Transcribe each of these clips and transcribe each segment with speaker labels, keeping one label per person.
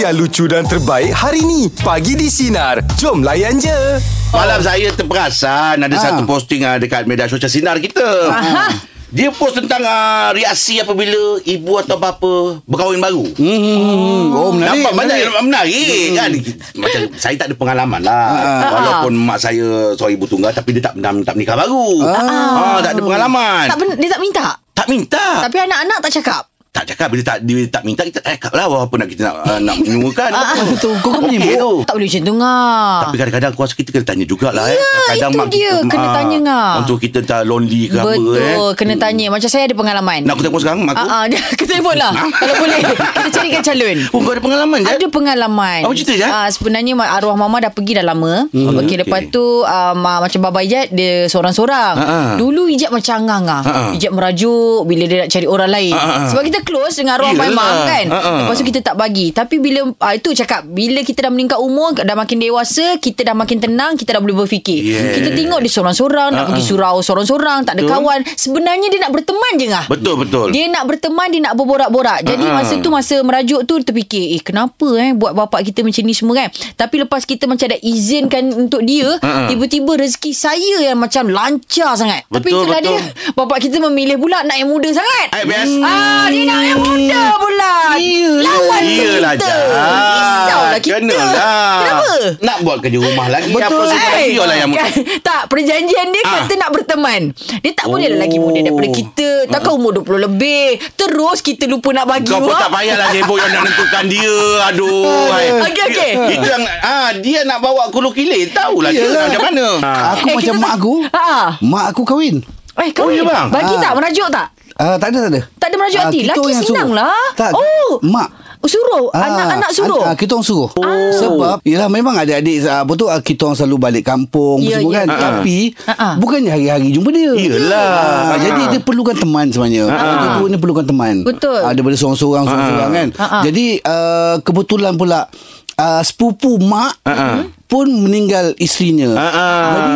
Speaker 1: yang lucu dan terbaik hari ni. Pagi di Sinar. Jom layan je.
Speaker 2: Malam saya terperasan ada
Speaker 3: Ah.
Speaker 2: satu posting ah, dekat media sosial sinar kita. Dia post tentang uh, reaksi apabila ibu atau bapa berkahwin baru.
Speaker 3: Hmm. Oh menarik
Speaker 2: Nampak banyak
Speaker 3: menarik.
Speaker 2: yang menarik kan Macam saya tak ada pengalaman lah
Speaker 3: Ah.
Speaker 2: Walaupun mak saya seorang ibu tunggal Tapi dia tak pernah minta menikah baru ah. Tak ada pengalaman
Speaker 4: Tak dia tak minta.
Speaker 2: Tak minta
Speaker 4: Tapi anak-anak tak cakap.
Speaker 2: Tak cakap Bila tak, dia tak minta Kita tak cakap lah Apa nak kita nak, uh, nak menemukan
Speaker 3: Betul. Kau kan
Speaker 2: Okey
Speaker 3: menyebut.
Speaker 2: tu
Speaker 4: Tak boleh macam tu ngah.
Speaker 2: Tapi kadang-kadang aku rasa kita kena tanya jugalah eh.
Speaker 4: Ya,
Speaker 2: Kadang
Speaker 4: itu
Speaker 2: mak
Speaker 4: dia.
Speaker 2: kita,
Speaker 4: Kena
Speaker 2: ah,
Speaker 4: tanya, Ngah.
Speaker 2: Untuk kita tak lonely ke apa
Speaker 4: Betul,
Speaker 2: eh.
Speaker 4: kena tanya. Macam saya ada pengalaman.
Speaker 2: Nak aku telefon sekarang mak aku?
Speaker 4: Ah, ah, kita telefon lah. Kalau boleh. Kita carikan calon.
Speaker 2: Oh kau ada pengalaman je?
Speaker 4: Ada pengalaman.
Speaker 2: Apa cerita, Jad?
Speaker 4: Ah, sebenarnya arwah mama dah pergi dah lama. Hmm, Okey,
Speaker 2: okey.
Speaker 4: lepas tu um, ah, macam Baba Ijat dia seorang-seorang. Dulu Ijat macam angang ah.
Speaker 2: Ha, ha.
Speaker 4: Ijat merajuk bila dia nak cari orang lain. Sebab kita close dengan arwah
Speaker 2: Yelah.
Speaker 4: my mom kan.
Speaker 2: Ha.
Speaker 4: Lepas tu kita tak bagi. Tapi bila ah, itu cakap bila kita dah meningkat umur, dah makin dewasa, kita dah makin tenang, kita dah boleh berfikir.
Speaker 2: Yeah.
Speaker 4: Kita tengok dia seorang-seorang nak
Speaker 2: Ha,
Speaker 4: pergi surau seorang-seorang, tak ada
Speaker 2: Betul.
Speaker 4: kawan. Sebenarnya dia nak berteman je ngah.
Speaker 2: Betul betul.
Speaker 4: Dia nak berteman Dia nak berborak-borak Jadi
Speaker 2: Ha-ha.
Speaker 4: masa tu Masa merajuk tu Terfikir Eh kenapa eh Buat bapak kita macam ni semua kan Tapi lepas kita macam dah izinkan Untuk dia
Speaker 2: Ha-ha.
Speaker 4: Tiba-tiba rezeki saya Yang macam lancar sangat Tapi
Speaker 2: Betul,
Speaker 4: itulah
Speaker 2: betul.
Speaker 4: dia Bapak kita memilih pula Nak yang muda sangat
Speaker 2: best.
Speaker 4: Ah, Dia nak yang muda pula
Speaker 3: Iyalah.
Speaker 4: Lawan
Speaker 2: Iyalah
Speaker 4: kita. Risaulah kita
Speaker 2: Kenalah.
Speaker 4: Kenapa
Speaker 2: Nak buat kerja rumah lagi
Speaker 3: Betul.
Speaker 2: Apa lagi lah yang
Speaker 4: kan, Tak Perjanjian dia
Speaker 2: Ah.
Speaker 4: Kata nak berteman Dia tak boleh
Speaker 2: Oh.
Speaker 4: lagi muda daripada kita Takkan umur 20 lebih Terus kita lupa nak bagi
Speaker 2: Kau pun tak payahlah Jebo yang nak nentukan dia Aduh.
Speaker 4: Okey, okey.
Speaker 2: Itu yang ah, Dia nak bawa kulu kilir Tahulah dia
Speaker 3: Yelah.
Speaker 2: macam mana ah.
Speaker 3: Aku
Speaker 4: Eh,
Speaker 3: macam mak aku.
Speaker 4: Ha.
Speaker 3: Mak aku kahwin.
Speaker 4: Eh kau
Speaker 2: Oh, ya, bang?
Speaker 4: Bagi
Speaker 3: Ah.
Speaker 4: tak merajuk tak
Speaker 3: Ah, tak ada tak ada.
Speaker 4: Tak ada merajuk
Speaker 3: Ah,
Speaker 4: hati
Speaker 3: kita
Speaker 4: Laki senang
Speaker 3: suruh.
Speaker 4: lah
Speaker 3: Tak.
Speaker 4: Oh
Speaker 3: Mak.
Speaker 4: Oh, Suruh Anak-anak suruh
Speaker 3: Ah, kita orang suruh.
Speaker 4: Oh.
Speaker 3: Sebab Yelah memang adik-adik ah, Apa tu ah, Kita orang selalu balik kampung
Speaker 4: Ya,
Speaker 3: Semua
Speaker 4: ya.
Speaker 3: kan
Speaker 2: Ah, ah.
Speaker 3: Tapi
Speaker 4: Ah, ah.
Speaker 3: Bukannya hari-hari jumpa dia
Speaker 2: Yelah.
Speaker 3: Ah, Jadi dia perlukan teman sebenarnya Dia tu ni perlukan teman
Speaker 4: Betul.
Speaker 3: Ah, Daripada seorang-seorang Seorang-seorang kan
Speaker 4: Ah, ah.
Speaker 3: Jadi uh, Kebetulan pula uh, Sepupu mak
Speaker 2: ah.
Speaker 3: Pun meninggal isterinya
Speaker 2: Ah, ah.
Speaker 3: Jadi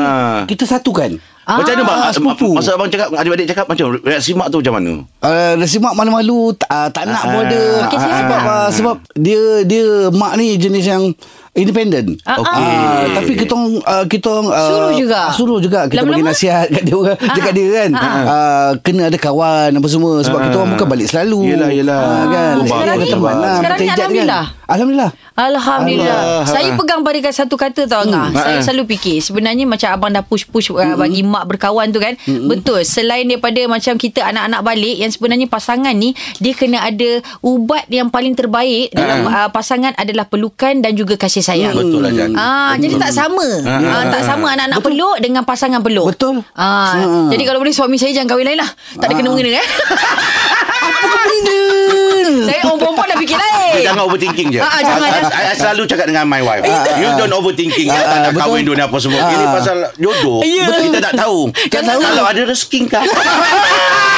Speaker 3: Kita satukan
Speaker 4: Ah,
Speaker 2: Macam mana bang
Speaker 3: sepupu.
Speaker 2: Masa abang cakap Adik-adik cakap Macam reaksi mak tu macam mana
Speaker 3: Uh, rasa mak malu-malu tak, uh, tak nak pun
Speaker 2: Ah.
Speaker 3: ada sebab, uh, sebab dia dia mak ni jenis yang independent.
Speaker 4: Ah,
Speaker 2: Okey.
Speaker 3: Ah, tapi kita orang uh, kita orang uh,
Speaker 4: Suruh juga?
Speaker 3: Suruh juga kita
Speaker 4: Lama-lama?
Speaker 3: bagi nasihat kat dia orang dekat dia kan. Uh, kena ada kawan apa semua sebab kita orang bukan balik selalu.
Speaker 2: Yelah, yelah.
Speaker 3: Ah, kan. Ada
Speaker 2: bagus.
Speaker 3: teman.
Speaker 4: Sekarang ni
Speaker 3: Ijat kan.
Speaker 4: Alhamdulillah.
Speaker 3: Alhamdulillah.
Speaker 4: Alhamdulillah. Saya pegang pada satu kata tau Angah.
Speaker 2: Hmm.
Speaker 4: Saya
Speaker 2: Ha.
Speaker 4: selalu fikir sebenarnya macam abang dah push-push uh, bagi mak berkawan tu kan. Betul. Selain daripada macam kita anak-anak balik yang sebenarnya pasangan ni dia kena ada ubat yang paling terbaik dalam uh, pasangan adalah pelukan dan juga kasih sayang.
Speaker 2: Betul lah Jan
Speaker 4: Ah, jadi tak sama. Ah, tak sama anak-anak peluk dengan pasangan peluk.
Speaker 3: Betul.
Speaker 4: Ah,
Speaker 3: Ha.
Speaker 4: jadi kalau boleh suami saya jangan kahwin lain lah. Tak ada kena mengena eh.
Speaker 3: Apa benda?
Speaker 4: Saya orang perempuan dah fikir lain.
Speaker 2: Jangan overthinking je.
Speaker 4: Ah, ah, jangan,
Speaker 2: I, I,
Speaker 4: jangan.
Speaker 2: I selalu cakap dengan my wife. You don't overthinking.
Speaker 3: Ah,
Speaker 2: Ah, tak nak kahwin dulu ni apa semua.
Speaker 3: Ah.
Speaker 2: Ini pasal jodoh.
Speaker 4: Ya.
Speaker 2: Kita tak tahu. Kalau ada rezeki kah?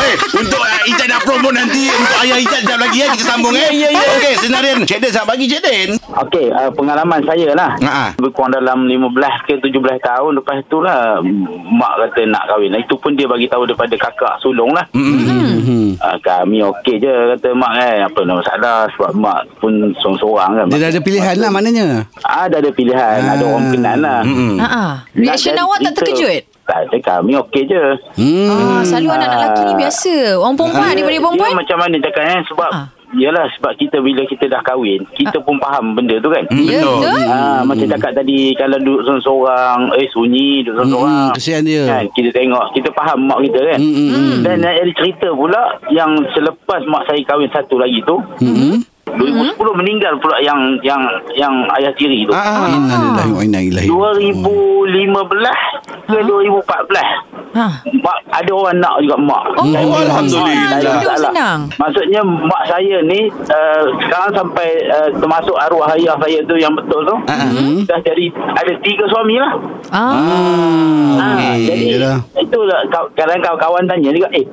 Speaker 2: Eh, untuk uh, Ijat nak promo nanti Untuk ayah Ijat Sekejap lagi ya Kita sambung eh
Speaker 4: Ya, ya, ya.
Speaker 2: Okey Senarin Cik Den Selamat pagi Cik Den
Speaker 5: Okey, uh, pengalaman saya lah.
Speaker 2: Ha.
Speaker 5: Lebih kurang dalam 15 ke 17 tahun lepas tu lah mak kata nak kahwin. Itu pun dia bagi tahu daripada kakak sulung lah.
Speaker 3: Hmm.
Speaker 5: Uh, kami okey je kata mak kan. Apa nak masalah sebab mak pun seorang-seorang kan.
Speaker 3: Dia dah ada pilihan lah maknanya.
Speaker 5: Ada ada pilihan, ada orang kenal lah.
Speaker 2: Hmm.
Speaker 4: Ha ah. Reaction awak tak terkejut?
Speaker 5: Tak ada kami okey je.
Speaker 3: Hmm.
Speaker 4: Ah, selalu anak-anak lelaki ni biasa. Orang perempuan daripada perempuan.
Speaker 5: Dia macam mana cakap kan sebab
Speaker 4: Ah.
Speaker 5: Yalah sebab kita bila kita dah kahwin Kita pun faham benda tu kan
Speaker 2: Hmm,
Speaker 4: Ya,
Speaker 2: betul.
Speaker 4: betul.
Speaker 5: Ah, macam cakap tadi kalau duduk seorang-seorang eh sunyi duduk seorang
Speaker 3: Hmm, kesian dia.
Speaker 5: kan kita tengok kita faham mak kita kan
Speaker 3: Hmm, hmm, hmm.
Speaker 5: dan nak jadi cerita pula yang selepas mak saya kahwin satu lagi tu
Speaker 3: Hmm.
Speaker 5: 2010 meninggal pula yang yang yang ayah tiri tu
Speaker 2: Ah.
Speaker 3: Innalillahi wa inna ilaihi.
Speaker 5: 2015 ke 2014
Speaker 4: Ha.
Speaker 5: mak ada orang nak juga mak
Speaker 4: Oh,
Speaker 5: Saya-
Speaker 2: Alhamdulillah.
Speaker 5: masalah.
Speaker 4: senang.
Speaker 5: Maksudnya mak saya ni uh, sekarang sampai uh, termasuk arwah ayah saya tu yang betul tu
Speaker 2: Ah,
Speaker 5: dah jadi ada tiga suami lah.
Speaker 4: Ah.
Speaker 5: Ha,
Speaker 3: okey.
Speaker 5: jadi
Speaker 3: Yelah.
Speaker 5: itulah kaw- kadang kawan-kawan tanya juga eh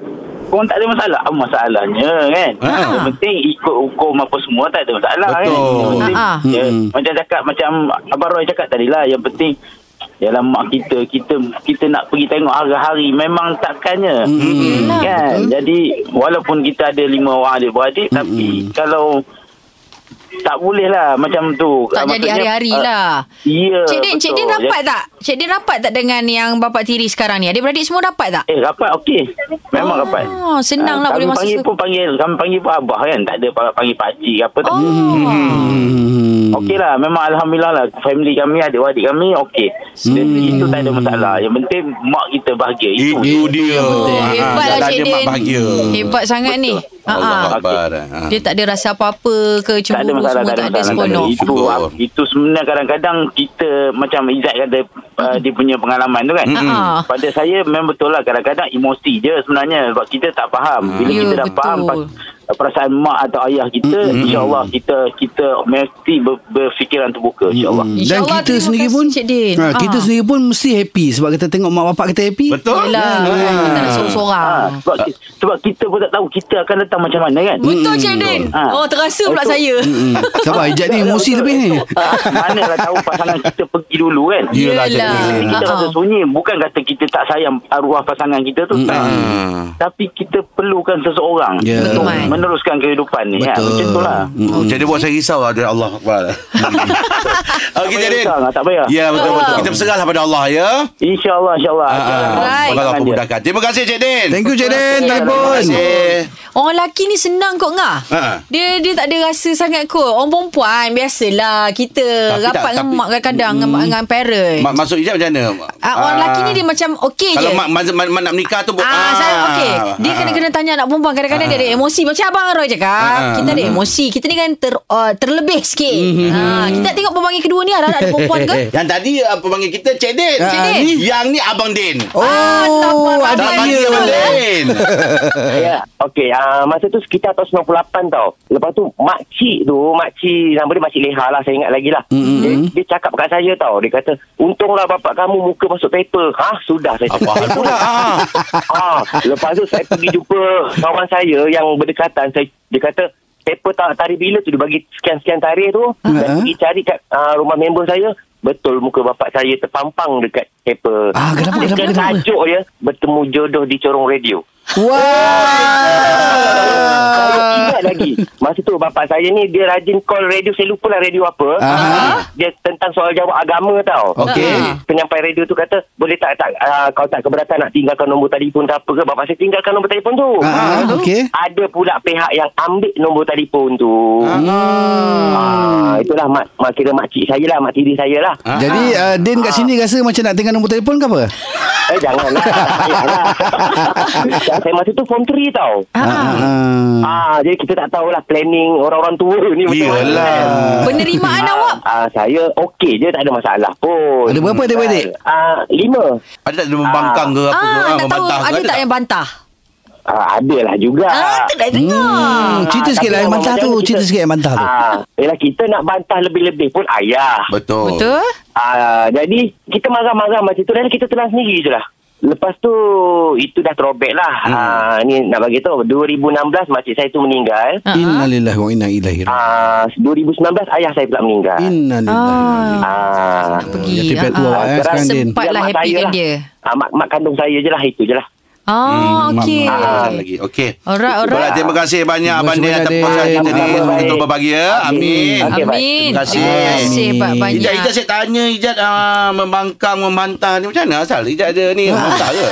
Speaker 5: Korang tak ada masalah Apa masalahnya kan
Speaker 2: Ah.
Speaker 5: Yang penting ikut hukum apa semua Tak ada masalah kan
Speaker 2: Betul.
Speaker 4: Ah, ah.
Speaker 5: ya,
Speaker 3: Hmm.
Speaker 5: Macam cakap Macam Abang Roy cakap tadi lah Yang penting Yalah mak kita Kita kita nak pergi tengok hari-hari Memang takkannya
Speaker 3: Hmm.
Speaker 5: Kan Jadi Walaupun kita ada lima orang adik-beradik Tapi Kalau tak boleh lah macam tu.
Speaker 4: Tak
Speaker 5: Ah,
Speaker 4: jadi
Speaker 5: maksudnya,
Speaker 4: hari-hari
Speaker 5: ah,
Speaker 4: lah.
Speaker 5: Ya.
Speaker 4: Cik Din, Cik
Speaker 5: betul.
Speaker 4: Din rapat tak? Cik Din rapat tak dengan yang bapak tiri sekarang ni? Adik-beradik semua rapat tak?
Speaker 5: Eh rapat okey. Memang
Speaker 4: Oh,
Speaker 5: rapat.
Speaker 4: senang lah
Speaker 5: Ah,
Speaker 4: boleh
Speaker 5: kami
Speaker 4: masuk
Speaker 5: panggil
Speaker 4: se-
Speaker 5: pun panggil kami panggil pun abah kan. Tak ada panggil pakcik apa tak.
Speaker 4: Oh.
Speaker 3: Hmm.
Speaker 5: Okey lah Memang Alhamdulillah lah Family kami Adik-adik kami Okey Dari Itu tak ada masalah Yang penting Mak kita bahagia Itu,
Speaker 2: Itu dia.
Speaker 4: Oh,
Speaker 2: Ah,
Speaker 4: hebat lah Cik
Speaker 2: dia
Speaker 4: Din.
Speaker 2: bahagia.
Speaker 4: Hebat sangat ni.
Speaker 2: Allah
Speaker 4: Ha.
Speaker 2: Akbar. Ah.
Speaker 4: Dia tak ada rasa apa-apa ke
Speaker 5: tak ada
Speaker 4: cemburu
Speaker 5: masalah
Speaker 4: semua
Speaker 5: tak ada masalah, tak ada.
Speaker 4: seronok.
Speaker 5: Itu
Speaker 2: Syukur.
Speaker 5: itu sebenarnya kadang-kadang kita macam Izzat kata uh, dia punya pengalaman tu kan.
Speaker 4: Ah.
Speaker 5: Pada saya memang betul lah kadang-kadang emosi je sebenarnya sebab kita tak faham. Bila
Speaker 4: Ya,
Speaker 5: kita dah
Speaker 4: betul.
Speaker 5: faham perasaan mak atau ayah kita insya-Allah kita kita mesti ber, berfikiran terbuka insya-Allah.
Speaker 3: Dan
Speaker 4: InsyaAllah,
Speaker 3: kita sendiri
Speaker 4: kasih,
Speaker 3: pun
Speaker 4: Cik Din.
Speaker 3: ha, Kita
Speaker 4: Ah.
Speaker 3: sendiri pun Mesti happy Sebab kita tengok mak bapak kita happy
Speaker 2: Betul?
Speaker 4: Yelah, kita nak seorang-seorang.
Speaker 5: Ha, sebab, sebab kita pun tak tahu kita akan datang macam mana kan.
Speaker 4: Betul Cik Din.
Speaker 5: Ah.
Speaker 4: Oh, terasa pula
Speaker 5: Betul.
Speaker 4: saya.
Speaker 3: Hmm. Sabar Ijat ni emosi lebih ni
Speaker 5: Manalah tahu pasangan kita pergi dulu kan.
Speaker 2: Yelah,
Speaker 5: Kita
Speaker 4: Ah,
Speaker 5: rasa
Speaker 4: ah.
Speaker 5: sunyi Bukan kata kita tak sayang Arwah pasangan kita tu. Tapi kita perlukan seseorang
Speaker 3: Ya.
Speaker 5: Meneruskan kehidupan ni kan?
Speaker 3: Betul.
Speaker 5: Macam tu lah
Speaker 2: Oh, jadi buat saya risau ada Allah Akbar. Okey jadi.
Speaker 5: risau lah, tak payah.
Speaker 2: Ya betul betul. Kita berserahlah pada Allah ya.
Speaker 5: InsyaAllah InsyaAllah
Speaker 2: Ah, ah.
Speaker 4: Right.
Speaker 2: Allah pemudahkan. Terima kasih Cik Din.
Speaker 3: Thank you Cik Din
Speaker 5: Terima
Speaker 3: Telefon
Speaker 2: kasih.
Speaker 4: Orang lelaki ni senang kot ngah.
Speaker 2: Ha.
Speaker 4: Dia dia tak ada rasa sangat kot. Orang perempuan biasalah kita
Speaker 2: Tapi
Speaker 4: rapat
Speaker 2: tak-
Speaker 4: dengan
Speaker 2: tapi-
Speaker 4: mak kadang-kadang dengan, dengan parent.
Speaker 2: Mak masuk ijab macam mana?
Speaker 4: Ah, orang lelaki ni dia macam okey je.
Speaker 2: Kalau mak, mak, mak, mak nak menikah tu
Speaker 4: Ah, saya okey. Dia
Speaker 2: ah.
Speaker 4: kena kena tanya anak perempuan kadang-kadang dia ada emosi macam abang Roy cakap.
Speaker 2: Ah,
Speaker 4: kita ada emosi. Kita ni kan ter, uh, terlebih sikit. Ha, kita tengok pembanggil kedua ni ada ada perempuan ke?
Speaker 2: Yang tadi apa panggil kita Cik Din.
Speaker 3: Ah,
Speaker 4: Cik Din.
Speaker 2: Yang ni Abang Din.
Speaker 3: Oh
Speaker 4: Tak
Speaker 3: dia
Speaker 2: panggil Abang Din.
Speaker 6: Ya, okey. Uh, masa tu sekitar tahun 98 tau. Lepas tu makcik tu, makcik nama dia makcik Leha lah, saya ingat lagi lah. Mm-hmm. Dia, dia cakap kat saya tau. Dia kata, untunglah bapak kamu muka masuk paper. Ha, sudah saya
Speaker 2: Apa hal pula? Ah.
Speaker 6: ah, lepas tu saya pergi jumpa kawan saya yang berdekatan. Saya, dia kata, paper tak tarikh bila tu dia bagi sekian-sekian tarikh tu.
Speaker 3: Ha.
Speaker 6: Saya pergi cari kat uh, rumah member saya. Betul muka bapak saya terpampang dekat paper.
Speaker 3: Ah, kenapa, kenapa,
Speaker 6: Dia
Speaker 3: kenapa?
Speaker 6: tajuk dia bertemu jodoh di corong radio. Kalau
Speaker 3: Wah!
Speaker 6: ingat lagi Masa tu bapak saya ni Dia rajin call radio. Saya lupa lah radio apa.
Speaker 3: Aha.
Speaker 6: Dia tentang soal jawab agama tau.
Speaker 3: Okey.
Speaker 6: Penyampai radio tu kata Boleh tak tak uh, Kau tak keberatan nak tinggalkan nombor telefon ke apa ke? Bapak saya tinggalkan nombor telefon tu.
Speaker 3: Ah, Okey.
Speaker 6: Ada pula pihak yang ambil nombor telefon tu. Ah. Itulah mak, mak kira makcik saya lah Mak tiri saya lah.
Speaker 2: Ah.
Speaker 3: Jadi uh, Din kat sini rasa macam nak tengok nombor telefon ke apa?
Speaker 6: Eh janganlah Saya masa tu form 3 tau
Speaker 4: Ah, ah.
Speaker 6: Ah, jadi kita tak tahulah planning orang-orang tua ni macam mana.
Speaker 2: Yelah.
Speaker 4: Penerimaan
Speaker 6: Ah,
Speaker 4: awak
Speaker 6: ah, saya okey je tak ada masalah pun.
Speaker 3: Ada berapa adik-beradik?
Speaker 6: Ah, lima.
Speaker 2: Ada tak dia membangkang ke apa ke?
Speaker 4: Ah, nak tahu
Speaker 2: membantah ke?
Speaker 4: ada tak yang bantah?
Speaker 6: Ah, ada lah juga.
Speaker 4: Ah, tak dengar.
Speaker 3: Hmm, cerita
Speaker 6: Ah,
Speaker 3: sikit lah yang bantah tu
Speaker 6: kita-
Speaker 3: Cerita sikit yang bantah tu
Speaker 6: Ah, yelah kita nak bantah lebih-lebih pun ayah.
Speaker 2: Betul.
Speaker 4: Betul?
Speaker 6: Ah, jadi kita marah-marah macam tu dan kita tenang sendiri je lah. Lepas tu itu dah throwback lah.
Speaker 2: Hmm.
Speaker 6: Ah, ni nak bagi tahu 2016 makcik saya tu meninggal.
Speaker 4: Ah, ah.
Speaker 3: Innalillahi wa inna ilaihi raji'un
Speaker 6: Ah, 2019 ayah saya pula meninggal.
Speaker 3: Innalillahi
Speaker 6: Ah,
Speaker 4: Pergi.
Speaker 3: Yatim piatu
Speaker 4: ah,
Speaker 3: awak, eh,
Speaker 4: ah.
Speaker 3: sekarang, Din.
Speaker 4: Sempatlah happy
Speaker 6: lah.
Speaker 4: dia.
Speaker 6: Ah, mak, mak kandung saya je lah itu je lah.
Speaker 4: Ah, okey.
Speaker 2: Ah, lagi. Okey.
Speaker 4: Alright, alright.
Speaker 2: Alright, terima kasih banyak Abang Din atas
Speaker 3: Din.
Speaker 2: kita ni.
Speaker 6: Baik.
Speaker 2: Betul berbahagia. Amin.
Speaker 6: Okey, baik.
Speaker 4: Amin.
Speaker 2: Terima kasih.
Speaker 4: Terima kasih
Speaker 3: Amin.
Speaker 4: banyak.
Speaker 2: Ijat, Ijat saya tanya Ijat uh, membangkang, membantah ni macam mana asal Ijat ada ni membantah ke?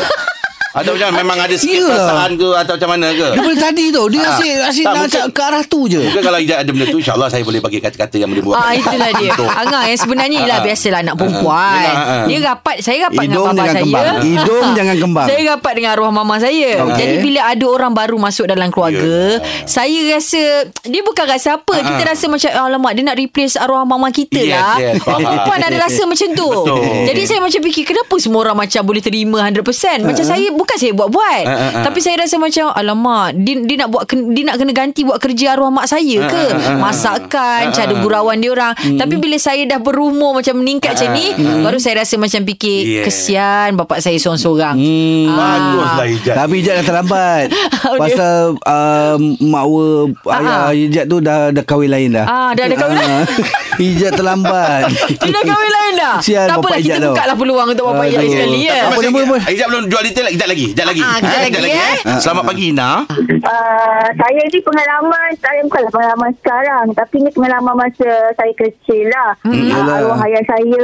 Speaker 2: Atau macam mana? memang ada sikit
Speaker 3: Ya.
Speaker 2: perasaan ke atau macam mana ke?
Speaker 3: Daripada tadi tu Dia
Speaker 2: Ah.
Speaker 3: asyik Asyik
Speaker 2: Tak,
Speaker 3: nak
Speaker 2: mungkin-
Speaker 3: cak ke arah tu je
Speaker 2: Mungkin kalau ada benda tu InsyaAllah saya boleh bagi kata-kata yang boleh buat
Speaker 4: Ah itulah dia. Angah yang sebenarnya ialah
Speaker 2: Ah.
Speaker 4: biasalah anak perempuan.
Speaker 2: Ah.
Speaker 4: Dia rapat, saya rapat
Speaker 3: Hidung
Speaker 4: dengan bapa saya.
Speaker 3: kembang. Hidung jangan kembang.
Speaker 4: Saya rapat dengan arwah mama saya.
Speaker 3: Okey.
Speaker 4: Jadi bila ada orang baru masuk dalam keluarga,
Speaker 2: Ya.
Speaker 4: saya rasa dia bukan rasa apa, kita rasa macam alamak dia nak replace arwah mama kita
Speaker 2: Yes,
Speaker 4: lah.
Speaker 2: yes.
Speaker 4: Perempuan ada rasa macam tu.
Speaker 2: Betul.
Speaker 4: Jadi saya macam fikir kenapa semua orang macam boleh terima 100%. Macam saya bukan saya buat-buat.
Speaker 2: Ah, ah, ah.
Speaker 4: Tapi saya rasa macam alamak dia, dia nak buat dia nak kena ganti buat kerja arwah mak saya ke? Masakan, cara gurauan dia orang. Tapi bila saya dah berumur macam meningkat macam ni, baru saya rasa macam fikir
Speaker 2: Yeah.
Speaker 4: kesian bapak saya seorang-seorang.
Speaker 3: Hmm.
Speaker 2: Baguslah Ijat
Speaker 3: Tapi Ijat dah terlambat Pasal uh, Makwa Ayah
Speaker 4: Ah.
Speaker 3: Ijat tu dah, dah kahwin lain dah
Speaker 4: Ah, dah ada kahwin lain.
Speaker 3: Ah. Ijat terlambat
Speaker 4: Dia dah kahwin lain dah.
Speaker 3: Sial
Speaker 4: tak apalah kita buka lah peluang untuk bapak Ijat sekali ya.
Speaker 3: Apa nama?
Speaker 2: Ijat belum jual detail Ijat lagi lagi, sekejap lagi.
Speaker 4: Ah, kejap
Speaker 2: Eh,
Speaker 4: lagi, eh.
Speaker 2: Selamat pagi Ina.
Speaker 7: Uh, saya ni pengalaman saya bukanlah pengalaman sekarang tapi ni pengalaman masa saya kecil lah. Hmm. Uh, arwah ayah saya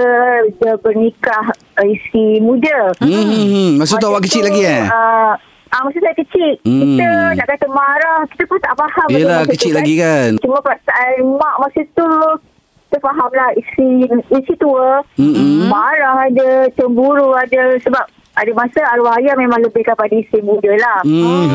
Speaker 7: dia bernikah uh, isteri muda.
Speaker 3: Hmm, hmm, hmm. Masa tu awak kecil lagi eh?
Speaker 7: Uh, Ah, masa saya kecil
Speaker 3: Hmm.
Speaker 7: Kita nak kata marah Kita pun tak faham
Speaker 3: Yelah,
Speaker 7: masa
Speaker 3: kecil
Speaker 7: tu,
Speaker 3: lagi kan.
Speaker 7: Cuma perasaan mak masa tu Kita faham lah Isteri, isteri tua
Speaker 3: Mm-mm.
Speaker 7: Marah ada Cemburu ada Sebab ada masa arwah ayah memang lebih kepada isteri muda lah
Speaker 3: Hmm.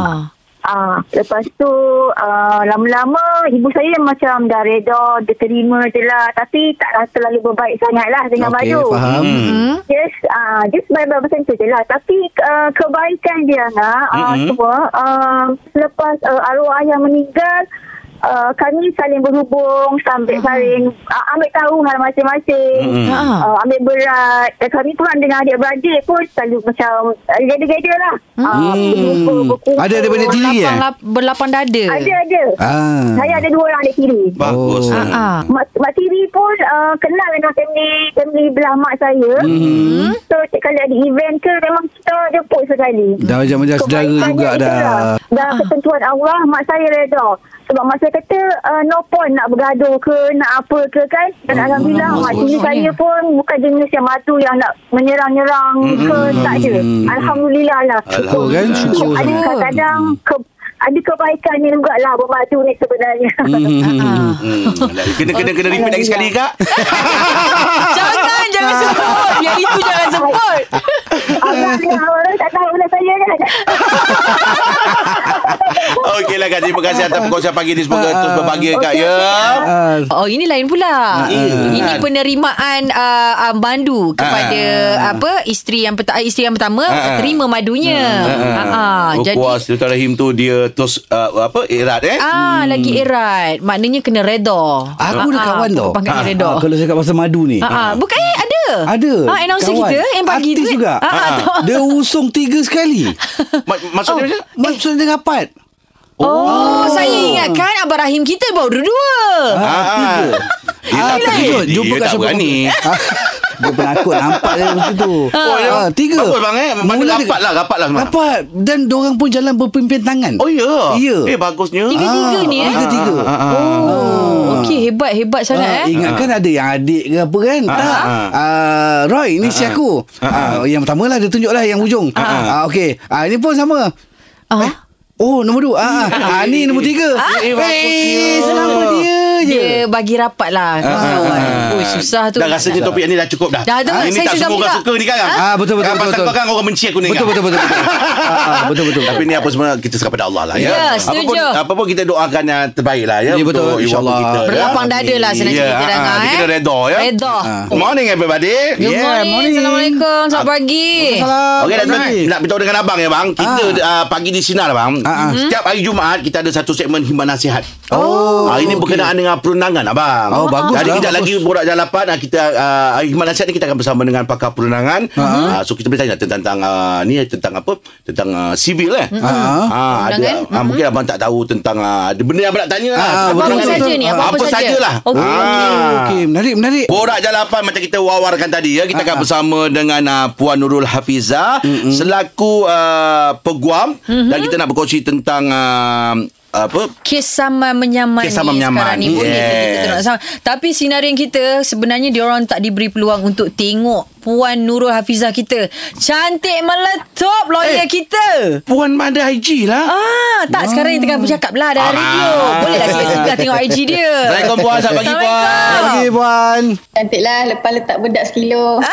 Speaker 4: Ah.
Speaker 7: Ah, lepas tu uh, lama-lama ibu saya macam dah reda, dia terima je lah. Tapi taklah terlalu berbaik sangat lah dengan
Speaker 3: Okey,
Speaker 7: Maju.
Speaker 3: faham.
Speaker 4: Hmm.
Speaker 7: Just, uh, just baik-baik macam tu je lah. Tapi uh, kebaikan dia nak, uh,
Speaker 2: Mm-mm.
Speaker 7: semua, uh, selepas uh, arwah ayah meninggal, uh, kami saling berhubung sambil saling uh, ambil tahu hal masing-masing.
Speaker 4: Ah.
Speaker 7: Uh, ambil berat. Dan kami pun dengan adik-beradik pun selalu macam uh, geda-geda lah. Uh, berkumpul.
Speaker 3: Ada daripada tiri eh?
Speaker 4: Berlapan, lap, berlapan dada.
Speaker 7: Ada, ada.
Speaker 3: Ah.
Speaker 7: Saya ada dua orang adik tiri.
Speaker 2: Bagus.
Speaker 3: Oh.
Speaker 4: Ah, ah.
Speaker 7: Mak, mak tiri pun uh, kenal dengan family, family belah mak saya.
Speaker 3: Hmm.
Speaker 7: So, cik kali ada event ke, memang kita jemput sekali.
Speaker 3: Dah macam-macam saudara juga dah.
Speaker 7: Dah ketentuan Allah, mak saya reda. Sebab mak saya kata, uh, no point nak bergaduh ke, nak apa ke kan. Dan
Speaker 3: Oh,
Speaker 7: Alhamdulillah, mak tiri saya pun bukan jenis yang matu yang nak menyerang-nyerang ke, tak ada. Alhamdulillah lah.
Speaker 3: Syukur kan? Syukur
Speaker 7: Ada
Speaker 3: sangat.
Speaker 7: kadang-kadang ke, ada kebaikan ni juga lah bermadu ni sebenarnya.
Speaker 3: Hmm.
Speaker 2: Kena kena kena repeat lagi sekali kak.
Speaker 4: Jangan, jangan sebut. Yang itu jangan sebut.
Speaker 7: Abang orang tak tahu lah saya kan.
Speaker 2: Okeylah kak, terima kasih atas perkongsian pagi ni semoga
Speaker 3: Ah,
Speaker 2: terus berbahagia kak
Speaker 7: okey.
Speaker 2: ya.
Speaker 3: Ah.
Speaker 4: Oh ini lain pula.
Speaker 2: Iya.
Speaker 4: Ini penerimaan uh, uh, mandu kepada apa isteri yang pertama isteri yang pertama
Speaker 2: ah.
Speaker 4: terima madunya. Ah, ah. Jadi
Speaker 2: Berpuas Rahim tu dia terus uh, apa erat eh.
Speaker 4: ah lagi erat. Maknanya kena redha.
Speaker 3: Aku ada
Speaker 4: Ah,
Speaker 3: kawan tau.
Speaker 4: Pangkatnya redha.
Speaker 3: Ah, kalau cakap pasal madu ni.
Speaker 4: Ah, ah. Bukan eh, ada.
Speaker 3: Ada.
Speaker 4: Ah, announcer
Speaker 3: Kawan.
Speaker 4: kita yang pagi
Speaker 3: Artis
Speaker 4: tu.
Speaker 3: juga.
Speaker 4: Ah, ah, tahu.
Speaker 3: Dia usung tiga sekali.
Speaker 2: Ma- maksudnya macam
Speaker 3: Maksudnya dia rapat.
Speaker 4: Oh, saya ingatkan Abang Rahim kita baru dua.
Speaker 2: Ah, ah. Dia
Speaker 3: Ah,
Speaker 2: tak dia,
Speaker 3: Jumpa
Speaker 2: dia
Speaker 3: kat
Speaker 2: tak
Speaker 3: Syabak
Speaker 2: berani.
Speaker 3: Ah, Dia penakut nampak dia macam tu.
Speaker 2: Oh, ya.
Speaker 3: Ah, tiga.
Speaker 2: Bagus bang eh. Mana
Speaker 3: Mula
Speaker 2: rapat lah, rapat lah semua.
Speaker 3: Rapat. Dan dorang pun jalan berpimpin tangan.
Speaker 2: Oh ya.
Speaker 3: Ya.
Speaker 2: Eh bagusnya.
Speaker 4: Tiga-tiga ni eh.
Speaker 3: Tiga-tiga.
Speaker 2: Ah, ah, ah.
Speaker 4: Oh, okey hebat hebat sangat
Speaker 3: Ah,
Speaker 4: eh.
Speaker 3: Ingat kan ada yang adik ke apa kan
Speaker 2: Ah,
Speaker 3: Tak
Speaker 2: ah.
Speaker 3: Ah, Roy ni si aku Ah, Yang pertama lah Dia tunjuk lah yang hujung Ah, Okey ah, Ini pun sama
Speaker 4: Ah.
Speaker 3: Oh nombor dua ah, ah, Ni nombor tiga
Speaker 2: Eh,
Speaker 3: Eh Selama dia je
Speaker 4: Dia bagi rapat lah kawan. Oh, susah tu.
Speaker 2: Dah rasanya topik ni dah cukup dah.
Speaker 4: Dah, dah.
Speaker 2: Ah, Ini
Speaker 4: Saya
Speaker 2: tak semua orang suka ni kan.
Speaker 3: Ah, betul, betul, betul,
Speaker 2: Pasal
Speaker 3: betul.
Speaker 2: kau kan orang benci aku ni
Speaker 3: Betul
Speaker 2: kan.
Speaker 3: betul betul betul. Ah, ah, Betul betul
Speaker 2: Tapi ni apa semua kita serah pada Allah lah ya.
Speaker 4: Ya,
Speaker 2: apa pun
Speaker 4: setuju.
Speaker 2: apa pun kita doakan yang terbaik lah ya.
Speaker 3: Ya, betul, insyaAllah.
Speaker 2: ya.
Speaker 4: Berlapang dada lah senang
Speaker 2: Ya,
Speaker 4: cerita
Speaker 2: ah,
Speaker 4: dengar
Speaker 2: Kita
Speaker 4: eh.
Speaker 2: redha ya.
Speaker 4: Redha.
Speaker 2: Good morning everybody.
Speaker 4: Good morning. Assalamualaikum. Selamat pagi.
Speaker 3: Salam
Speaker 2: Okey nak, nak beritahu dengan abang ya bang. Kita uh, pagi di sinar bang.
Speaker 3: Ah, ah.
Speaker 2: Setiap hari Jumaat kita ada satu segmen himbau nasihat.
Speaker 3: Oh,
Speaker 2: Ah, ini berkenaan dengan perundangan abang.
Speaker 3: Oh, bagus
Speaker 2: Jadi
Speaker 3: lah,
Speaker 2: kita lagi borak jalapan ah, kita uh, himbau nasihat ni kita akan bersama dengan pakar perundangan. Uh, so kita bertanya tentang tentang uh, ni tentang apa? Tentang uh, civil eh.
Speaker 3: Ah.
Speaker 2: Ah, ada
Speaker 4: Perundangan.
Speaker 2: ah, mungkin abang tak tahu tentang uh, ada benda yang abang nak tanya lah.
Speaker 3: Ah,
Speaker 2: Apa
Speaker 3: betul,
Speaker 4: Apa
Speaker 3: betul,
Speaker 4: saja ni? Apa,
Speaker 2: Apa
Speaker 4: saja?
Speaker 2: sajalah.
Speaker 4: Okey.
Speaker 2: Ah.
Speaker 3: Okey menarik menarik
Speaker 2: Borak Jalapan macam kita wawarkan tadi ya kita akan bersama dengan uh, Puan Nurul Hafiza selaku uh, peguam dan kita nak berkongsi tentang uh, apa
Speaker 4: Kes sama menyaman
Speaker 2: Kes sama
Speaker 4: ni
Speaker 2: menyaman.
Speaker 4: sekarang ni boleh ke kita
Speaker 2: Yes.
Speaker 4: tengok sama. Tapi sinarian kita sebenarnya diorang tak diberi peluang untuk tengok Puan Nurul Hafizah kita. Cantik meletup lawyer
Speaker 2: Eh.
Speaker 4: kita.
Speaker 2: Puan Mada IG lah
Speaker 4: Ah, tak sekarang ni tengah bercakap lah dalam
Speaker 2: Ah.
Speaker 4: radio. Boleh lah sikit-sikit tengok IG dia.
Speaker 2: Assalamualaikum Puan Selamat pagi Puan
Speaker 4: Assalamualaikum.
Speaker 3: Okey puan
Speaker 8: Cantik lah lepas letak bedak sekilo.
Speaker 3: ah.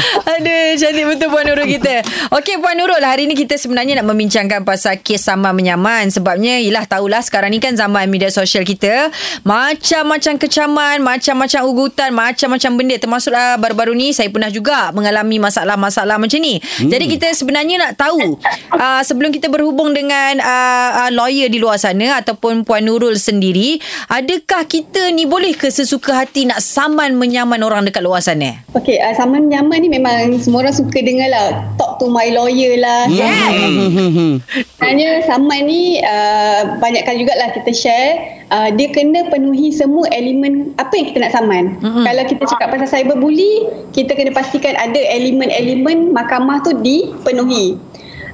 Speaker 4: Aduh, cantik betul Puan Nurul kita. Okey Puan Nurul, hari ni kita sebenarnya nak membincangkan pasal kes sama menyaman. Sebabnya, yelah tahulah sekarang ni kan zaman media sosial kita. Macam-macam kecaman, macam-macam ugutan, macam-macam benda. Termasuklah baru-baru ni saya pernah juga mengalami masalah-masalah macam ni. Hmm. Jadi kita sebenarnya nak tahu, uh, sebelum kita berhubung dengan uh, uh, lawyer di luar sana ataupun Puan Nurul sendiri, adakah kita ni boleh ke sesuka hati nak saman menyaman orang dekat luar sana?
Speaker 8: Okey, uh, saman nyaman ni memang semua orang suka dengar lah. Talk to my lawyer lah.
Speaker 3: Hmm,
Speaker 8: Sebenarnya saman ni uh, banyak kali jugalah kita share uh, dia kena penuhi semua elemen apa yang kita nak saman. Mm-hmm. Kalau kita cakap pasal cyberbully, kita kena pastikan ada elemen-elemen mahkamah tu dipenuhi.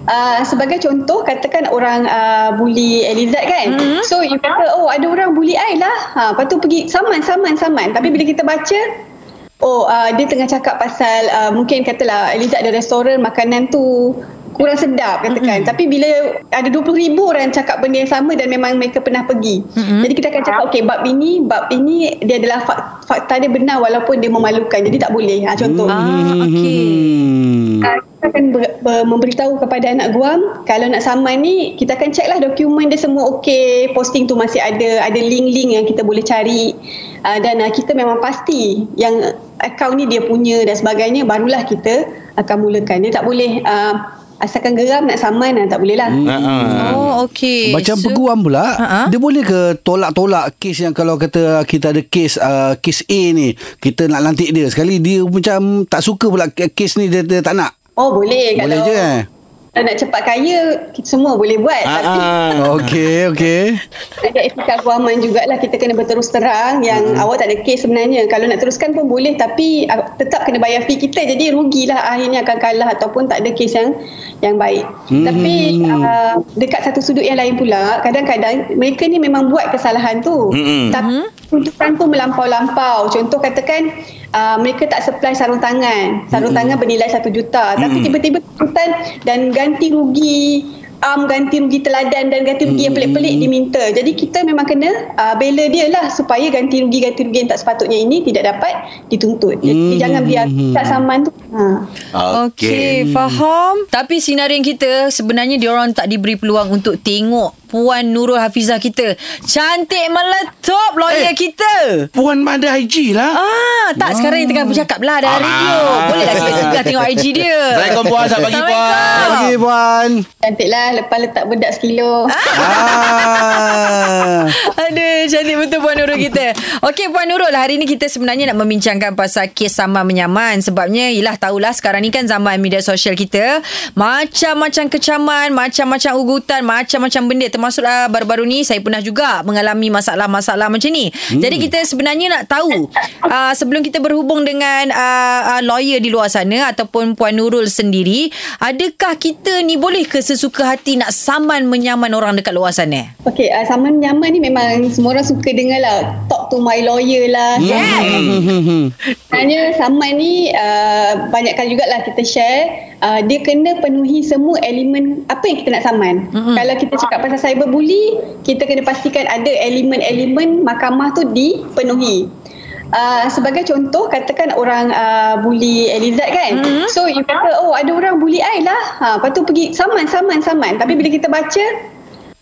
Speaker 8: Uh, sebagai contoh katakan orang uh, bully Elizad kan mm-hmm. so you kata oh ada orang bully I lah ha, lepas tu pergi saman saman saman tapi bila kita baca oh uh, dia tengah cakap pasal uh, mungkin katalah Elizad ada restoran makanan tu kurang sedap katakan. Mm-hmm. tapi bila ada 20 ribu orang cakap benda yang sama dan memang mereka pernah pergi. Mm-hmm. jadi kita akan cakap okey bab ini bab ini dia adalah fak- fakta dia benar walaupun dia memalukan. Jadi tak boleh. Ha, contoh.
Speaker 4: Ah, okey.
Speaker 8: Uh, kita akan ber, ber, memberitahu kepada anak guam kalau nak saman ni kita akan check lah dokumen dia semua okey posting tu masih ada ada link-link yang kita boleh cari. Uh, dan uh, kita memang pasti yang akaun ni dia punya dan sebagainya barulah kita akan mulakan. Dia tak boleh uh, asalkan geram nak saman uh, tak boleh lah
Speaker 2: Ha, ha.
Speaker 4: Oh, okey.
Speaker 3: Macam
Speaker 4: So-
Speaker 3: peguam pula
Speaker 4: Ha-ha.
Speaker 3: Dia boleh ke Tolak-tolak Kes yang kalau kata Kita ada kes uh, Kes A ni Kita nak lantik dia Sekali dia macam Tak suka pula Kes ni dia, dia tak nak
Speaker 8: oh boleh
Speaker 3: Boleh
Speaker 8: kalau
Speaker 3: je eh
Speaker 8: kalau nak cepat kaya kita semua boleh buat
Speaker 2: Ha,
Speaker 8: tapi
Speaker 2: ha.
Speaker 3: Okey okey
Speaker 8: ada etika keguaman jugalah kita kena berterus terang yang hmm. awak tak ada kes sebenarnya kalau nak teruskan pun boleh tapi uh, tetap kena bayar fee kita jadi rugilah akhirnya akan kalah ataupun tak ada kes yang yang baik hmm. tapi uh, dekat satu sudut yang lain pula kadang-kadang mereka ni memang buat kesalahan tu
Speaker 2: Hmm.
Speaker 8: tapi tuntutan tu melampau-lampau contoh katakan uh, mereka tak supply sarung tangan sarung
Speaker 2: Hmm.
Speaker 8: tangan bernilai satu juta tapi tiba-tiba tuntutan dan ganti rugi um, ganti rugi teladan dan ganti rugi yang pelik-pelik diminta. Jadi kita memang kena uh, bela dia lah supaya ganti rugi ganti rugi yang tak sepatutnya ini tidak dapat dituntut. Jadi jangan biar tak saman tu. Ha.
Speaker 4: Okey, faham. Tapi sinarian kita sebenarnya diorang tak diberi peluang untuk tengok Puan Nurul Hafizah kita. Cantik meletup lawyer
Speaker 2: Eh.
Speaker 4: kita.
Speaker 2: Puan mana IG lah.
Speaker 4: Ah, tak sekarang yang tengah bercakap lah dalam radio. Boleh lah sebelah tengok IG dia.
Speaker 2: Assalamualaikum puan, selamat pagi puan.
Speaker 4: Assalamualaikum.
Speaker 3: Okey puan
Speaker 8: Cantik lah lepas letak bedak sekilo.
Speaker 3: ah.
Speaker 4: Aduh, cantik betul Puan Nurul kita. Okey Puan Nurul, hari ni kita sebenarnya nak membincangkan pasal kes saman menyaman. Sebabnya, yelah tahulah sekarang ni kan zaman media sosial kita. Macam-macam kecaman, macam-macam ugutan, macam-macam benda. Termasuklah baru-baru ni saya pernah juga mengalami masalah-masalah macam ni. Hmm. Jadi kita sebenarnya nak tahu, uh, sebelum kita berhubung dengan uh, uh, lawyer di luar sana ataupun Puan Nurul sendiri, adakah kita ni boleh ke sesuka hati nak saman menyaman orang dekat luar sana?
Speaker 8: Okey, uh, saman nyaman ni memang semua orang suka dengar lah. Talk to my lawyer lah.
Speaker 3: Hmm.
Speaker 8: Sebenarnya saman ni uh, banyak kali jugalah kita share uh, dia kena penuhi semua elemen apa yang kita nak saman. Mm-hmm. Kalau kita cakap pasal cyberbully, kita kena pastikan ada elemen-elemen mahkamah tu dipenuhi. Uh, sebagai contoh katakan orang uh, bully Elizad kan mm-hmm. so you kata oh ada orang bully I lah ha, lepas tu pergi saman saman saman tapi bila kita baca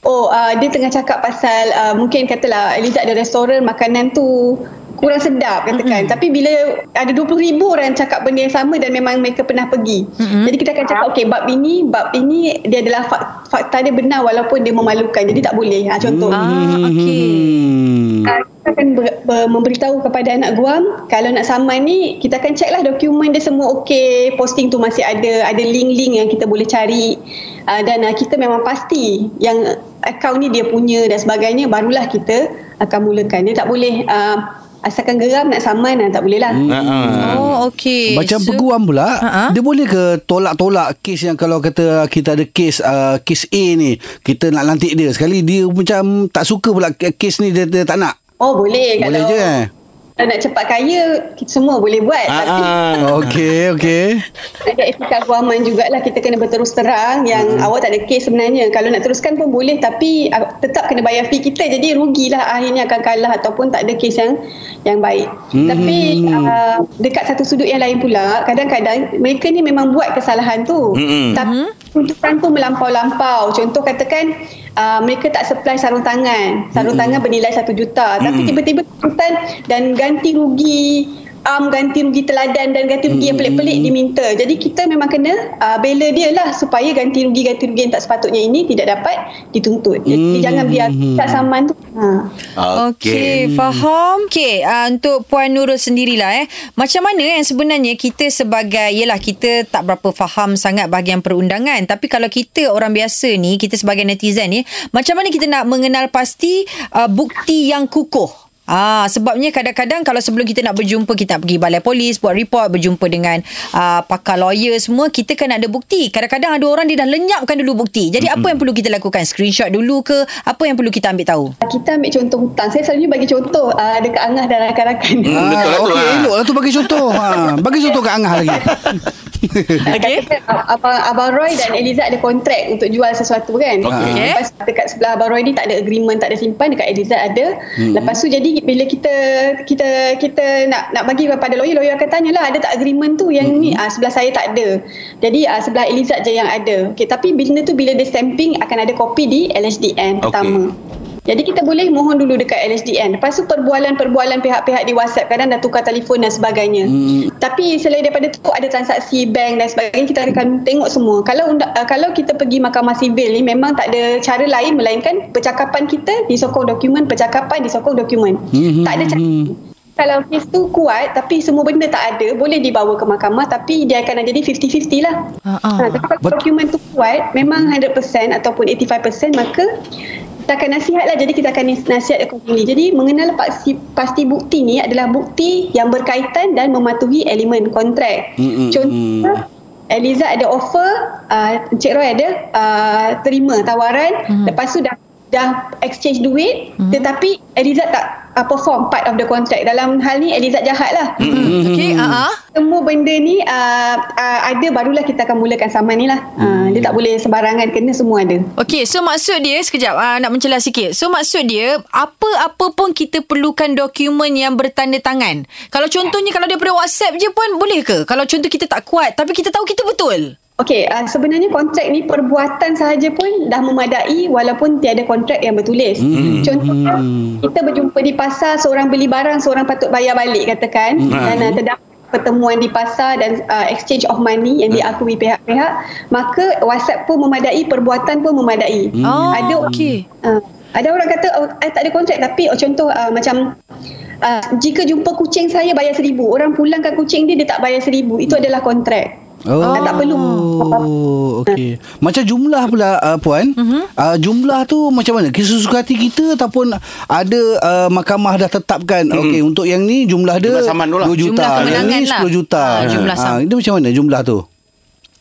Speaker 8: oh uh, dia tengah cakap pasal uh, mungkin katalah Elizad ada restoran makanan tu kurang sedap katakan mm-hmm. tapi bila ada 20 ribu orang cakap benda yang sama dan memang mereka pernah pergi mm-hmm. jadi kita akan cakap okey bab ini bab ini dia adalah fak- fakta dia benar walaupun dia memalukan jadi tak boleh ha, contoh
Speaker 4: Ah, okey.
Speaker 3: Hmm.
Speaker 8: Akan ber, ber, memberitahu kepada anak guam kalau nak saman ni kita akan check lah dokumen dia semua okey posting tu masih ada ada link-link yang kita boleh cari uh, dan uh, kita memang pasti yang akaun ni dia punya dan sebagainya barulah kita akan mulakan dia tak boleh uh, asalkan geram nak saman uh, tak boleh lah
Speaker 2: ha.
Speaker 4: Oh, okey.
Speaker 3: Macam
Speaker 4: So-
Speaker 3: peguam pula
Speaker 4: Ha-ha.
Speaker 3: Dia boleh ke Tolak-tolak Kes yang kalau kata Kita ada kes uh, Kes A ni Kita nak lantik dia Sekali dia macam Tak suka pula Kes ni dia, dia tak nak
Speaker 8: oh boleh
Speaker 3: Boleh
Speaker 8: kalau
Speaker 3: je eh?
Speaker 8: Kalau nak cepat kaya kita semua boleh buat.
Speaker 2: Ha,
Speaker 8: tapi
Speaker 2: ha.
Speaker 3: Okey okey.
Speaker 8: Ada etika keguaman jugalah kita kena berterus terang yang hmm. awak tak ada kes sebenarnya. Kalau nak teruskan pun boleh tapi uh, tetap kena bayar fee kita. Jadi rugilah akhirnya akan kalah ataupun tak ada kes yang yang baik. Hmm. tapi uh, dekat satu sudut yang lain pula kadang-kadang mereka ni memang buat kesalahan tu.
Speaker 2: Hmm.
Speaker 8: tapi tuntutan tu melampau-lampau. Contoh katakan uh, mereka tak supply sarung tangan. Sarung tangan bernilai satu juta. Tapi tiba-tiba tuntutan dan ganti rugi am ganti rugi teladan dan ganti rugi yang pelik-pelik diminta. Jadi kita memang kena uh, bela dia lah supaya ganti rugi ganti rugi yang tak sepatutnya ini tidak dapat dituntut. Jadi jangan biar tak saman tu. Ha.
Speaker 4: Okey, faham. Okey, uh, untuk Puan Nurul sendirilah eh. Macam mana yang sebenarnya kita sebagai yalah kita tak berapa faham sangat bahagian perundangan, tapi kalau kita orang biasa ni, kita sebagai netizen ni, macam mana kita nak mengenal pasti uh, bukti yang kukuh? Ah, sebabnya kadang-kadang kalau sebelum kita nak berjumpa kita nak pergi balai polis buat report berjumpa dengan uh, pakar lawyer semua kita kan ada bukti. Kadang-kadang ada orang dia dah lenyapkan dulu bukti. Jadi mm-hmm. apa yang perlu kita lakukan? Screenshot dulu ke? Apa yang perlu kita ambil tahu?
Speaker 8: Kita ambil contoh hutang. Saya selalunya bagi contoh uh, dekat Angah dan rakan-rakan.
Speaker 2: Hmm, lah
Speaker 3: Ah,
Speaker 2: tu,
Speaker 3: okey,
Speaker 2: ah.
Speaker 3: elok lah tu bagi contoh. Ha, bagi contoh kat Angah lagi.
Speaker 4: Okey.
Speaker 8: Abang, Abang Roy dan Eliza ada kontrak untuk jual sesuatu kan.
Speaker 2: Okey.
Speaker 8: Lepas dekat sebelah Abang Roy ni tak ada agreement, tak ada simpan, dekat Eliza ada. Hmm. Lepas tu jadi bila kita kita kita nak nak bagi kepada lawyer, lawyer akan tanyalah ada tak agreement tu yang hmm. ni ah, sebelah saya tak ada. Jadi ah, sebelah Eliza je yang ada. Okey, tapi bila tu bila dia stamping akan ada kopi di LHDN
Speaker 2: Okey.
Speaker 8: pertama. Jadi kita boleh mohon dulu dekat LHDN. Lepas tu perbualan-perbualan pihak-pihak di WhatsApp kadang dah tukar telefon dan sebagainya. Hmm. Tapi selain daripada tu ada transaksi bank dan sebagainya kita akan tengok semua. Kalau unda, uh, kalau kita pergi mahkamah sivil ni memang tak ada cara lain melainkan percakapan kita disokong dokumen, percakapan disokong dokumen.
Speaker 3: Hmm.
Speaker 8: Tak ada cara. Kalau kes tu kuat tapi semua benda tak ada boleh dibawa ke mahkamah tapi dia akan jadi 50-50 lah.
Speaker 4: Ha, ha.
Speaker 8: Ha, tapi kalau dokumen tu kuat memang 100% ataupun 85% maka kita akan nasihat lah jadi kita akan nasihat accordingly jadi mengenal pasti, pasti bukti ni adalah bukti yang berkaitan dan mematuhi elemen kontrak
Speaker 3: Mm-mm.
Speaker 8: contoh Eliza ada offer uh, Encik Roy ada uh, terima tawaran
Speaker 4: Hmm.
Speaker 8: lepas tu dah dah exchange duit tetapi Eliza tak uh, perform part of the contract dalam hal ni Eliza jahat lah
Speaker 4: Okey, ah. Uh-huh.
Speaker 8: semua benda ni uh, uh, ada barulah kita akan mulakan saman ni lah. Uh, dia tak boleh sembarangan kena semua ada.
Speaker 4: Okey, so maksud dia sekejap uh, nak mencelah sikit. So maksud dia apa-apa pun kita perlukan dokumen yang bertanda tangan. Kalau contohnya kalau daripada WhatsApp je pun boleh ke? Kalau contoh kita tak kuat tapi kita tahu kita betul.
Speaker 8: Okey, uh, sebenarnya kontrak ni perbuatan sahaja pun dah memadai walaupun tiada kontrak yang bertulis. Hmm. Contohnya kita berjumpa di pasar seorang beli barang seorang patut bayar balik katakan hmm. dan uh, terdapat pertemuan di pasar dan uh, exchange of money yang diakui pihak-pihak maka WhatsApp pun memadai perbuatan pun memadai.
Speaker 4: Oh,
Speaker 8: ada
Speaker 4: okey.
Speaker 8: Uh, ada orang kata oh, I tak ada kontrak tapi oh, contoh uh, macam uh, jika jumpa kucing saya bayar seribu orang pulangkan kucing dia dia tak bayar seribu itu adalah kontrak.
Speaker 3: Oh,
Speaker 8: tak perlu.
Speaker 3: okey. Macam jumlah pula uh, puan, uh-huh. uh, jumlah tu macam mana? Kisah suka hati kita ataupun ada uh, mahkamah dah tetapkan hmm. okey untuk yang ni jumlah dia
Speaker 2: Jumlah saman tu lah.
Speaker 3: 2 juta,
Speaker 4: Jumlah
Speaker 3: yang ni
Speaker 4: lah.
Speaker 3: 10 juta.
Speaker 4: Ah, jumlah.
Speaker 3: Ah, itu macam mana jumlah tu?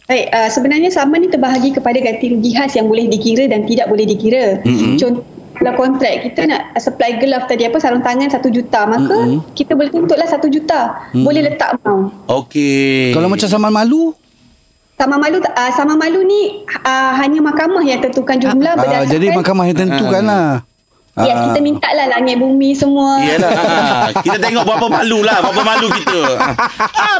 Speaker 8: Baik, uh, sebenarnya saman ni terbahagi kepada ganti rugi khas yang boleh dikira dan tidak boleh dikira. Mm-hmm. Contoh kalau kontrak kita nak supply glove tadi apa sarung tangan satu juta maka mm-hmm. kita boleh tuntutlah satu juta mm-hmm. boleh letak amount
Speaker 2: Okey.
Speaker 3: Kalau macam saman malu,
Speaker 8: sama malu uh, sama malu ni uh, hanya mahkamah yang tentukan jumlah
Speaker 3: uh,
Speaker 8: berdasarkan
Speaker 3: jadi mahkamah yang tentukan lah.
Speaker 8: Yes, kita minta lah langit bumi semua.
Speaker 2: Iyalah. ha. Kita tengok berapa malu lah. Berapa malu kita.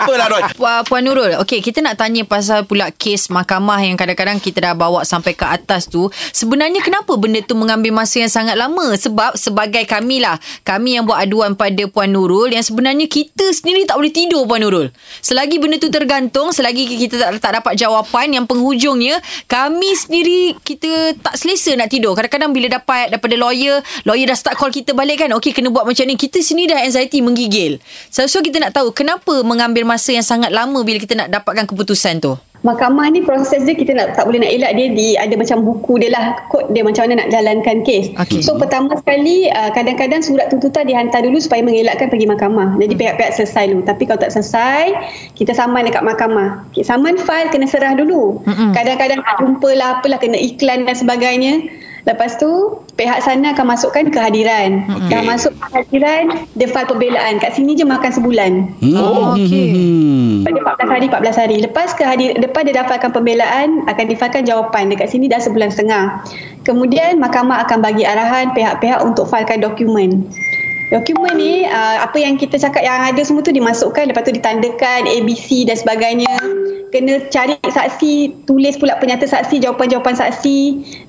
Speaker 2: Apalah Roy.
Speaker 4: Puan, Puan Nurul, okey kita nak tanya pasal pula kes mahkamah yang kadang-kadang kita dah bawa sampai ke atas tu. Sebenarnya kenapa benda tu mengambil masa yang sangat lama? Sebab sebagai kami lah, kami yang buat aduan pada Puan Nurul yang sebenarnya kita sendiri tak boleh tidur Puan Nurul. Selagi benda tu tergantung, selagi kita tak, tak dapat jawapan yang penghujungnya, kami sendiri kita tak selesa nak tidur. Kadang-kadang bila dapat daripada lawyer, lawyer dah start call kita balik kan, okey kena buat macam ni. Kita sini dah anxiety menggigil. So, so kita nak tahu kenapa mengambil masa yang sangat lama bila kita nak dapatkan keputusan tu.
Speaker 8: Mahkamah ni proses dia kita nak, tak boleh nak elak dia di ada macam buku dia lah kod dia macam mana nak jalankan kes.
Speaker 4: Okey.
Speaker 8: So pertama sekali uh, kadang-kadang surat tuntutan dihantar dulu supaya mengelakkan pergi mahkamah. Jadi pihak-pihak selesai dulu. Tapi kalau tak selesai kita saman dekat mahkamah. Okay, saman file kena serah dulu.
Speaker 4: Mm-mm.
Speaker 8: Kadang-kadang tak jumpa lah apalah kena iklan dan sebagainya. Lepas tu pihak sana akan masukkan kehadiran.
Speaker 4: Mm-mm.
Speaker 8: Dah masuk kehadiran dia file pembelaan. Kat sini je makan sebulan.
Speaker 4: Oh, okey.
Speaker 3: Hmm.
Speaker 8: Pada 14 hari 14 hari lepas kehadir lepas dia daftarkan pembelaan akan difailkan jawapan dekat sini dah sebulan setengah kemudian mahkamah akan bagi arahan pihak-pihak untuk filekan dokumen dokumen ni uh, apa yang kita cakap yang ada semua tu dimasukkan lepas tu ditandakan ABC dan sebagainya kena cari saksi tulis pula penyata saksi jawapan-jawapan saksi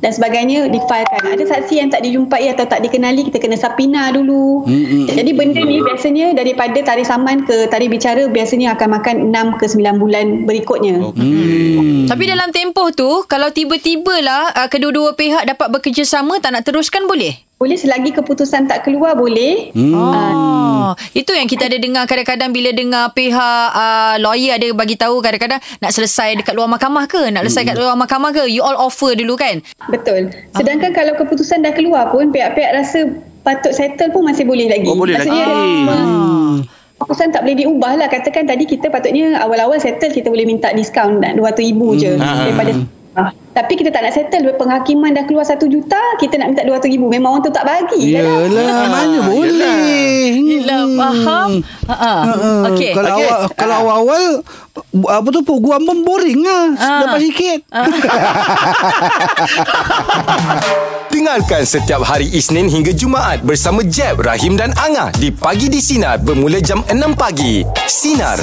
Speaker 8: dan sebagainya difailkan ada saksi yang tak dijumpai atau tak dikenali kita kena sapina dulu jadi benda ni biasanya daripada tarikh saman ke tarikh bicara biasanya akan makan 6 ke 9 bulan berikutnya
Speaker 3: Hmm.
Speaker 4: Tapi dalam tempoh tu Kalau tiba-tiba lah uh, Kedua-dua pihak dapat bekerjasama Tak nak teruskan boleh?
Speaker 8: boleh selagi keputusan tak keluar boleh
Speaker 3: Hmm.
Speaker 4: Oh, itu yang kita ada dengar kadang-kadang bila dengar pihak uh, lawyer ada bagi tahu kadang-kadang nak selesai dekat luar mahkamah ke, nak selesai kat luar mahkamah ke, you all offer dulu kan?
Speaker 8: Betul. Sedangkan kalau keputusan dah keluar pun pihak-pihak rasa patut settle pun masih boleh lagi.
Speaker 2: Oh, boleh lagi.
Speaker 8: Maksudnya, ah. Keputusan tak boleh diubah lah. Katakan tadi kita patutnya awal-awal settle kita boleh minta diskaun RM200,000 je
Speaker 2: Ah.
Speaker 8: daripada Ah, tapi kita tak nak settle penghakiman dah keluar 1 juta kita nak minta 200 ribu memang orang tu tak bagi
Speaker 3: Yelah, mana boleh.
Speaker 4: Yelah, faham? Ha ah.
Speaker 3: Uh,
Speaker 4: Okey.
Speaker 3: Kalau
Speaker 2: Okey.
Speaker 3: awal kalau awal-awal bu- apa tu peguam pun boring lah.
Speaker 4: Ah.
Speaker 3: Dapat sikit.
Speaker 1: Dengarkan setiap hari Isnin hingga Jumaat bersama Jeb, Rahim dan Angah di Pagi di Sinar bermula jam 6 pagi. Sinar.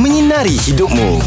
Speaker 1: Menyinari hidupmu.